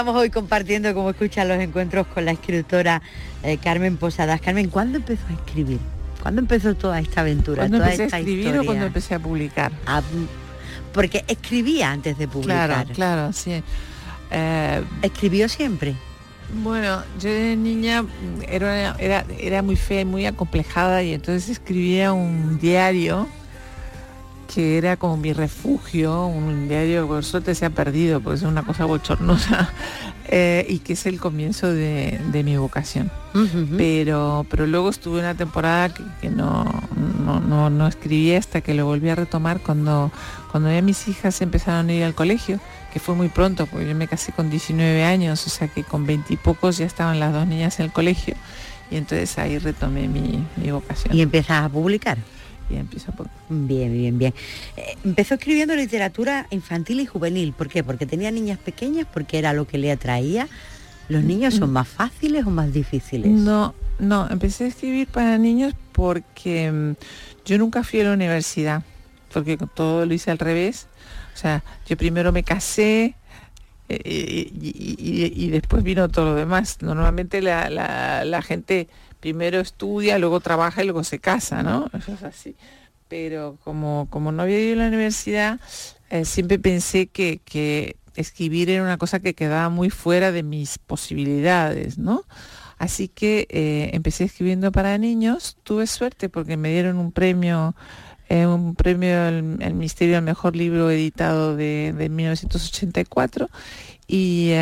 Estamos hoy compartiendo, como escuchan, los encuentros con la escritora eh, Carmen Posadas. Carmen, ¿cuándo empezó a escribir? ¿Cuándo empezó toda esta aventura? ¿Cuándo toda empecé a escribir o cuando empecé a publicar? Ah, porque escribía antes de publicar. Claro, claro, sí. Eh, ¿Escribió siempre? Bueno, yo de niña era, era, era muy fea y muy acomplejada y entonces escribía un diario que era como mi refugio, un diario que por suerte se ha perdido, porque es una cosa bochornosa, eh, y que es el comienzo de, mi vocación. pero, pero luego estuve una temporada que, no, no, no, escribí hasta que lo volví a retomar cuando, cuando ya mis hijas empezaron a ir al colegio, que fue muy pronto, porque yo me casé con 19 años, o sea que con 20 y pocos ya estaban las dos niñas en el colegio, y entonces ahí retomé mi, mi vocación. ¿Y empezás a publicar? Y empiezo por... Bien, bien, bien. Eh, empezó escribiendo literatura infantil y juvenil. ¿Por qué? Porque tenía niñas pequeñas, porque era lo que le atraía. ¿Los niños son más fáciles o más difíciles? No, no, empecé a escribir para niños porque mm, yo nunca fui a la universidad, porque todo lo hice al revés. O sea, yo primero me casé, eh, y, después vino todo lo demás. Normalmente la, la gente primero estudia, luego trabaja y luego se casa, ¿no? Eso es así. Pero como, como no había ido a la universidad, eh, siempre pensé que, que escribir era una cosa que quedaba muy fuera de mis posibilidades, ¿no? Así que eh, empecé escribiendo para niños, tuve suerte porque me dieron un premio, eh, un premio al, Ministerio del Mejor Libro Editado de, de 1984 y,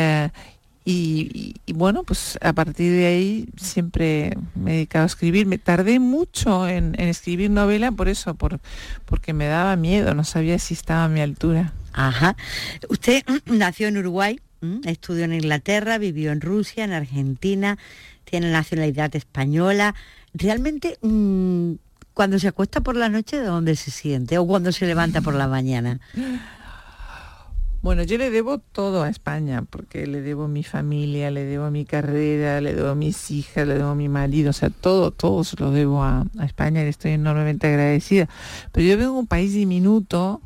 y, bueno, pues a partir de ahí siempre me he dedicado a escribir. Me tardé mucho en, escribir novela por eso, por, porque me daba miedo, no sabía si estaba a mi altura. Ajá. Usted nació en Uruguay, estudió en Inglaterra, vivió en Rusia, en Argentina, tiene nacionalidad española. Realmente, mm, cuando se acuesta por la noche, ¿de dónde se siente? ¿O cuando se levanta por la mañana? Bueno, yo le debo todo a España, porque le debo mi familia, le debo mi carrera, le debo mis hijas, le debo a mi marido, o sea, todo, todo se lo debo a, España y estoy enormemente agradecida. Pero yo vengo de un país diminuto,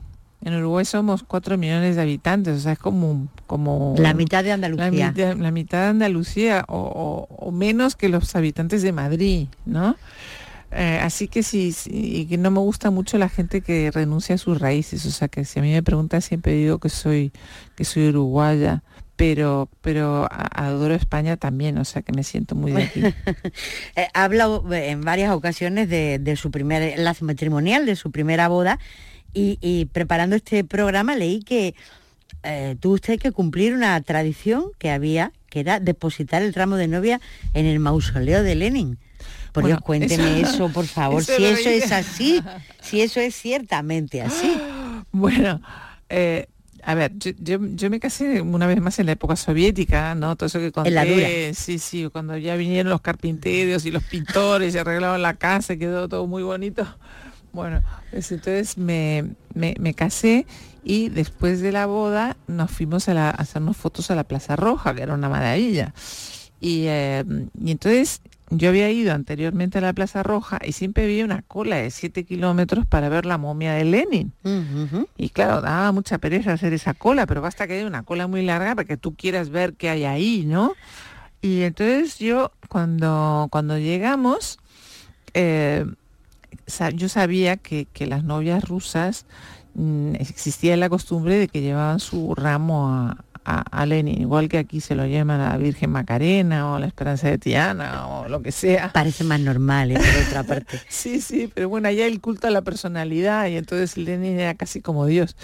en Uruguay somos cuatro millones de habitantes, o sea, es como... como la mitad de Andalucía. La mitad, de Andalucía, o, menos que los habitantes de Madrid, ¿no? Eh, así que sí, sí, y que no me gusta mucho la gente que renuncia a sus raíces. O sea que si a mí me preguntan siempre digo que soy, que soy uruguaya pero pero adoro España también, o sea que me siento muy de aquí. Eh, ha hablado eh, en varias ocasiones de, su primer enlace matrimonial, de su primera boda, y, preparando este programa leí que eh, tuvo usted que cumplir una tradición que había, que era depositar el ramo de novia en el mausoleo de Lenin. Por Dios, cuénteme eso, por favor, si eso es así, si eso es ciertamente así. Bueno, eh, a ver, yo, yo, me casé una vez más en la época soviética, ¿no? Todo eso que conté, sí, sí, cuando ya vinieron los carpinteros y los pintores y arreglaban la casa, quedó todo muy bonito. Bueno, pues entonces me, me, casé y después de la boda nos fuimos a, hacernos fotos a la Plaza Roja, que era una maravilla. Y, eh, y entonces yo había ido anteriormente a la Plaza Roja y siempre había una cola de 7 kilómetros para ver la momia de Lenin. Y claro, daba mucha pereza hacer esa cola, pero basta que haya una cola muy larga para que tú quieras ver qué hay ahí, ¿no? Y entonces yo, cuando, cuando llegamos, eh, yo sabía que, que, las novias rusas mm, existía la costumbre de que llevaban su ramo a, a, Lenin, igual que aquí se lo llaman a la Virgen Macarena o a la Esperanza de Tiana o lo que sea. Parece más normal, ¿eh? por otra parte. sí, sí, pero bueno, allá el culto a la personalidad y entonces Lenin era casi como Dios.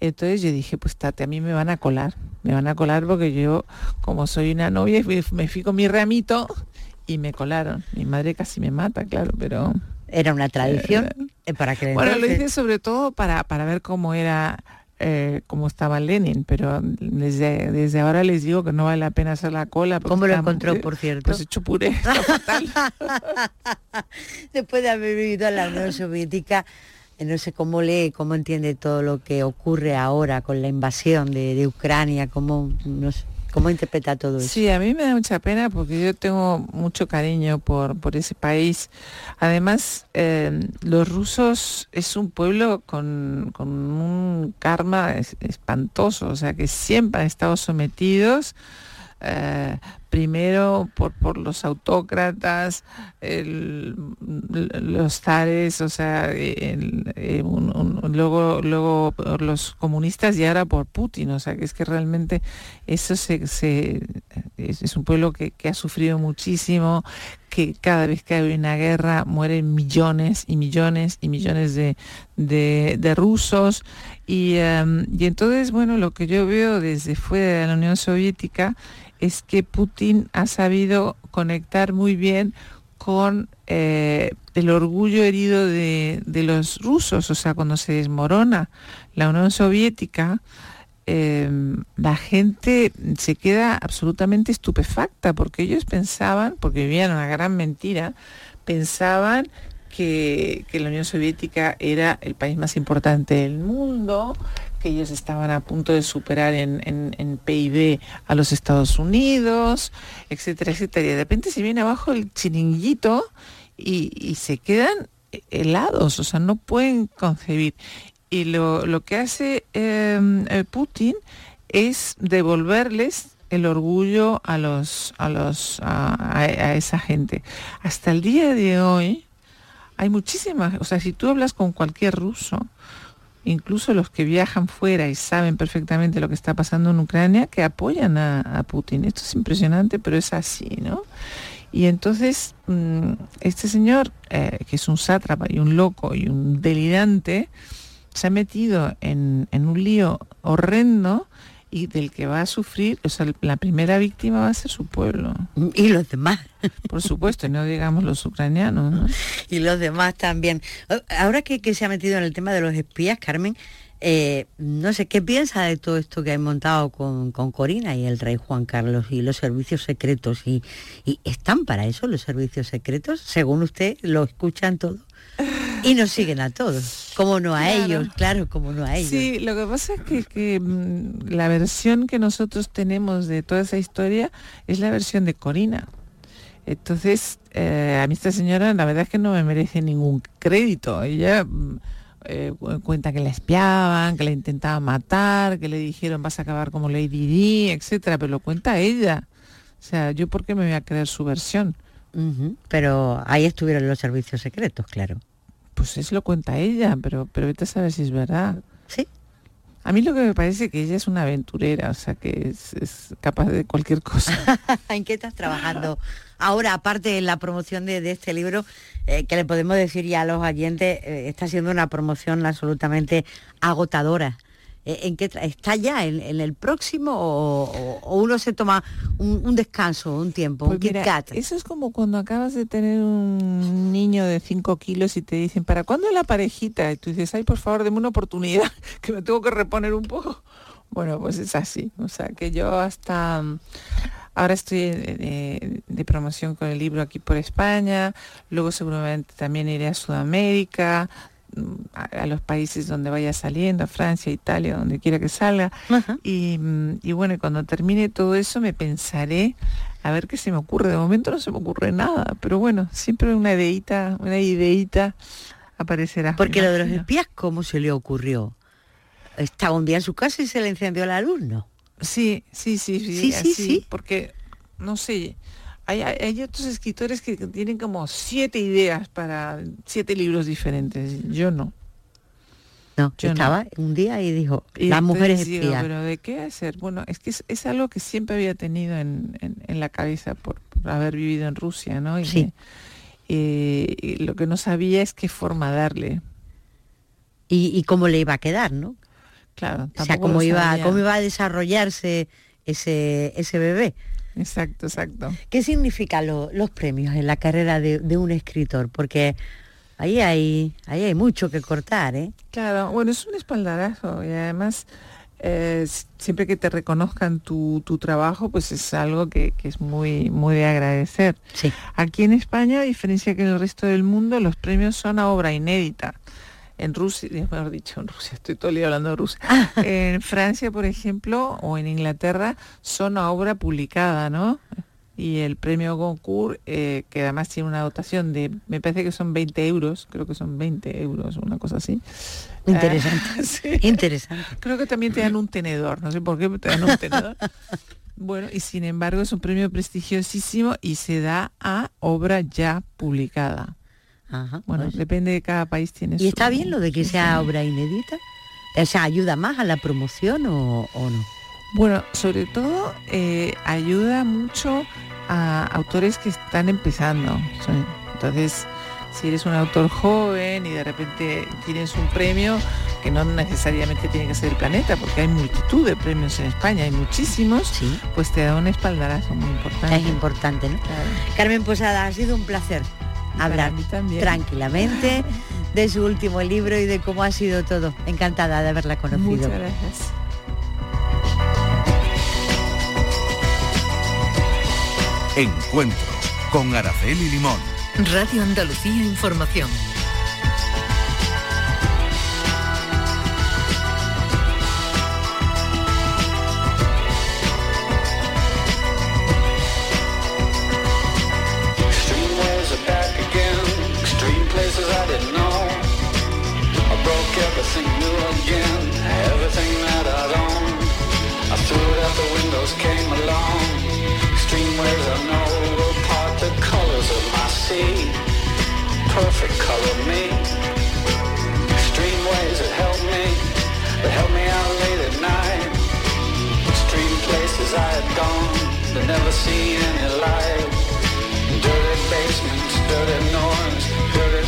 Entonces yo dije, pues tate, a mí me van a colar, me van a colar porque yo, como soy una novia, me fui con mi ramito y me colaron. Mi madre casi me mata, claro, pero... Era una tradición eh, eh, para que... Bueno, lo hice sobre todo para, para ver cómo era eh, como estaba Lenin, pero desde, desde ahora les digo que no vale la pena hacer la cola. ¿Cómo lo encontró, por cierto? Pues hecho puré, Después de haber vivido en la Unión Soviética, eh, no sé cómo lee, cómo entiende todo lo que ocurre ahora con la invasión de, de Ucrania, cómo, no sé. ¿Cómo interpreta todo eso? Sí, a mí me da mucha pena porque yo tengo mucho cariño por, por ese país. Además, eh, los rusos es un pueblo con, un karma espantoso, o sea que siempre han estado sometidos eh, primero por, por los autócratas, los zares, o sea, luego, luego por los comunistas y ahora por Putin, o sea, es que realmente eso se, es, un pueblo que, ha sufrido muchísimo, que cada vez que hay una guerra mueren millones y millones y millones de, de, rusos. Y, em, y entonces, bueno, lo que yo veo desde fuera de la Unión Soviética es que Putin ha sabido conectar muy bien con eh, el orgullo herido de, los rusos, o sea, cuando se desmorona la Unión Soviética, em, la gente se queda absolutamente estupefacta porque ellos pensaban, porque vivían una gran mentira, pensaban que, que, la Unión Soviética era el país más importante del mundo, que ellos estaban a punto de superar en, PIB a los Estados Unidos, etcétera, etcétera. Y de repente se viene abajo el chiringuito y, se quedan helados, o sea, no pueden concebir. Y lo, que hace em, eh, Putin es devolverles el orgullo a los a los a, esa gente. Hasta el día de hoy hay muchísimas, o sea, si tú hablas con cualquier ruso, incluso los que viajan fuera y saben perfectamente lo que está pasando en Ucrania, que apoyan a, Putin. Esto es impresionante, pero es así, ¿no? Y entonces, mm, este señor, eh, que es un sátrapa y un loco y un delirante, se ha metido en, en un lío horrendo y del que va a sufrir, o sea, la primera víctima va a ser su pueblo. Y los demás. Por supuesto, no digamos los ucranianos. Y los demás también. Ahora que, se ha metido en el tema de los espías, Carmen, eh, no sé, ¿qué piensa de todo esto que ha montado con, Corina y el rey Juan Carlos y los servicios secretos? Y, ¿Y están para eso los servicios secretos? Según usted, lo escuchan todo. Y nos siguen a todos, como no a ellos, claro, como no a ellos. Sí, lo que pasa es que, mm, la versión que nosotros tenemos de toda esa historia es la versión de Corina. Entonces, eh, a mí esta señora la verdad es que no me merece ningún crédito. Ella mm, eh, cuenta que la espiaban, que la intentaban matar, que le dijeron vas a acabar como Lady Di, etcétera, pero lo cuenta ella. O sea, yo por qué me voy a creer su versión. Pero ahí estuvieron los servicios secretos, claro. Pues eso lo cuenta ella, pero, pero vete a saber si es verdad. Sí. A mí lo que me parece que ella es una aventurera, o sea, que es, es capaz de cualquier cosa. ¿En qué estás trabajando? Ahora, aparte de la promoción de, de este libro, eh, que le podemos decir ya a los oyentes, eh, está siendo una promoción absolutamente agotadora. Eh, ¿En qué ¿Está ya en, en el próximo o, uno se toma un, un descanso, un tiempo, un Pues Kit mira, Kat? eso es como cuando acabas de tener un niño de 5 kilos y te dicen, ¿para cuándo la parejita? Y tú dices, ay, por favor, deme una oportunidad, que me tengo que reponer un poco. Bueno, pues es así. O sea, que yo hasta... Ahora estoy de, de promoción con el libro aquí por España, luego seguramente también iré a Sudamérica, a, a los países donde vaya saliendo, a Francia, Italia, donde quiera que salga. Y, y bueno, cuando termine todo eso me pensaré a ver qué se me ocurre. De momento no se me ocurre nada, pero bueno, siempre una ideita, una ideita aparecerá. Porque lo de los espías, ¿cómo se le ocurrió? Estaba un día en su casa y se le encendió la luz, ¿no? Sí, sí, sí, sí, Sí, sí, así, sí. porque, no sé, hay, otros escritores que tienen como siete ideas para siete libros diferentes. Yo no. No, Yo no. estaba un día y dijo, Y las mujeres entonces digo, espías. pero ¿de qué hacer? Bueno, es que es, es algo que siempre había tenido en, en- en la cabeza por, por haber vivido en Rusia, ¿no? Y, Sí. eh, y lo que no sabía es qué forma darle. Y, y cómo le iba a quedar, ¿no? Claro, O sea, cómo iba, cómo iba a desarrollarse ese, ese bebé. Exacto, exacto. ¿Qué significan lo- los premios en la carrera de, de un escritor? Porque ahí hay, ahí hay mucho que cortar, ¿eh? Claro, bueno, es un espaldarazo y además eh, siempre que te reconozcan tu, tu trabajo, pues es algo que, que es muy, muy de agradecer. Sí. Aquí en España, a diferencia que en el resto del mundo, los premios son a obra inédita. En Rusia, mejor dicho, en Rusia, estoy todo el día hablando de Rusia. En Francia, por ejemplo, o en Inglaterra, son a obra publicada, ¿no? Y el premio Goncourt, eh, que además tiene una dotación de, me parece que son 20 euros, creo que son 20 euros, una cosa así. Interesante. Eh, sí. Interesante. Creo que también te dan un tenedor, no sé por qué, te dan un tenedor. Bueno, y sin embargo es un premio prestigiosísimo y se da a obra ya publicada. Ajá, Bueno, pues. depende de cada país tiene ¿Y está bien lo de que sea obra inédita? O sea, ¿ayuda más a la promoción o, o no? Bueno, sobre todo eh, ayuda mucho a autores que están empezando. Entonces, si eres un autor joven y de repente tienes un premio, que no necesariamente tiene que ser el planeta, porque hay multitud de premios en España, hay muchísimos, Sí, pues te da un espaldarazo muy importante. es importante, ¿no? Claro. Carmen Posada, ha sido un placer hablar tranquilamente de su último libro y de cómo ha sido todo. Encantada de haberla conocido. Muchas gracias. Encuentros con Araceli Limón. Radio Andalucía Información. Perfect color me. Extreme ways that help me. That help me out late at night. Extreme places I had gone. That never see any light. Dirty basements, dirty noise, dirty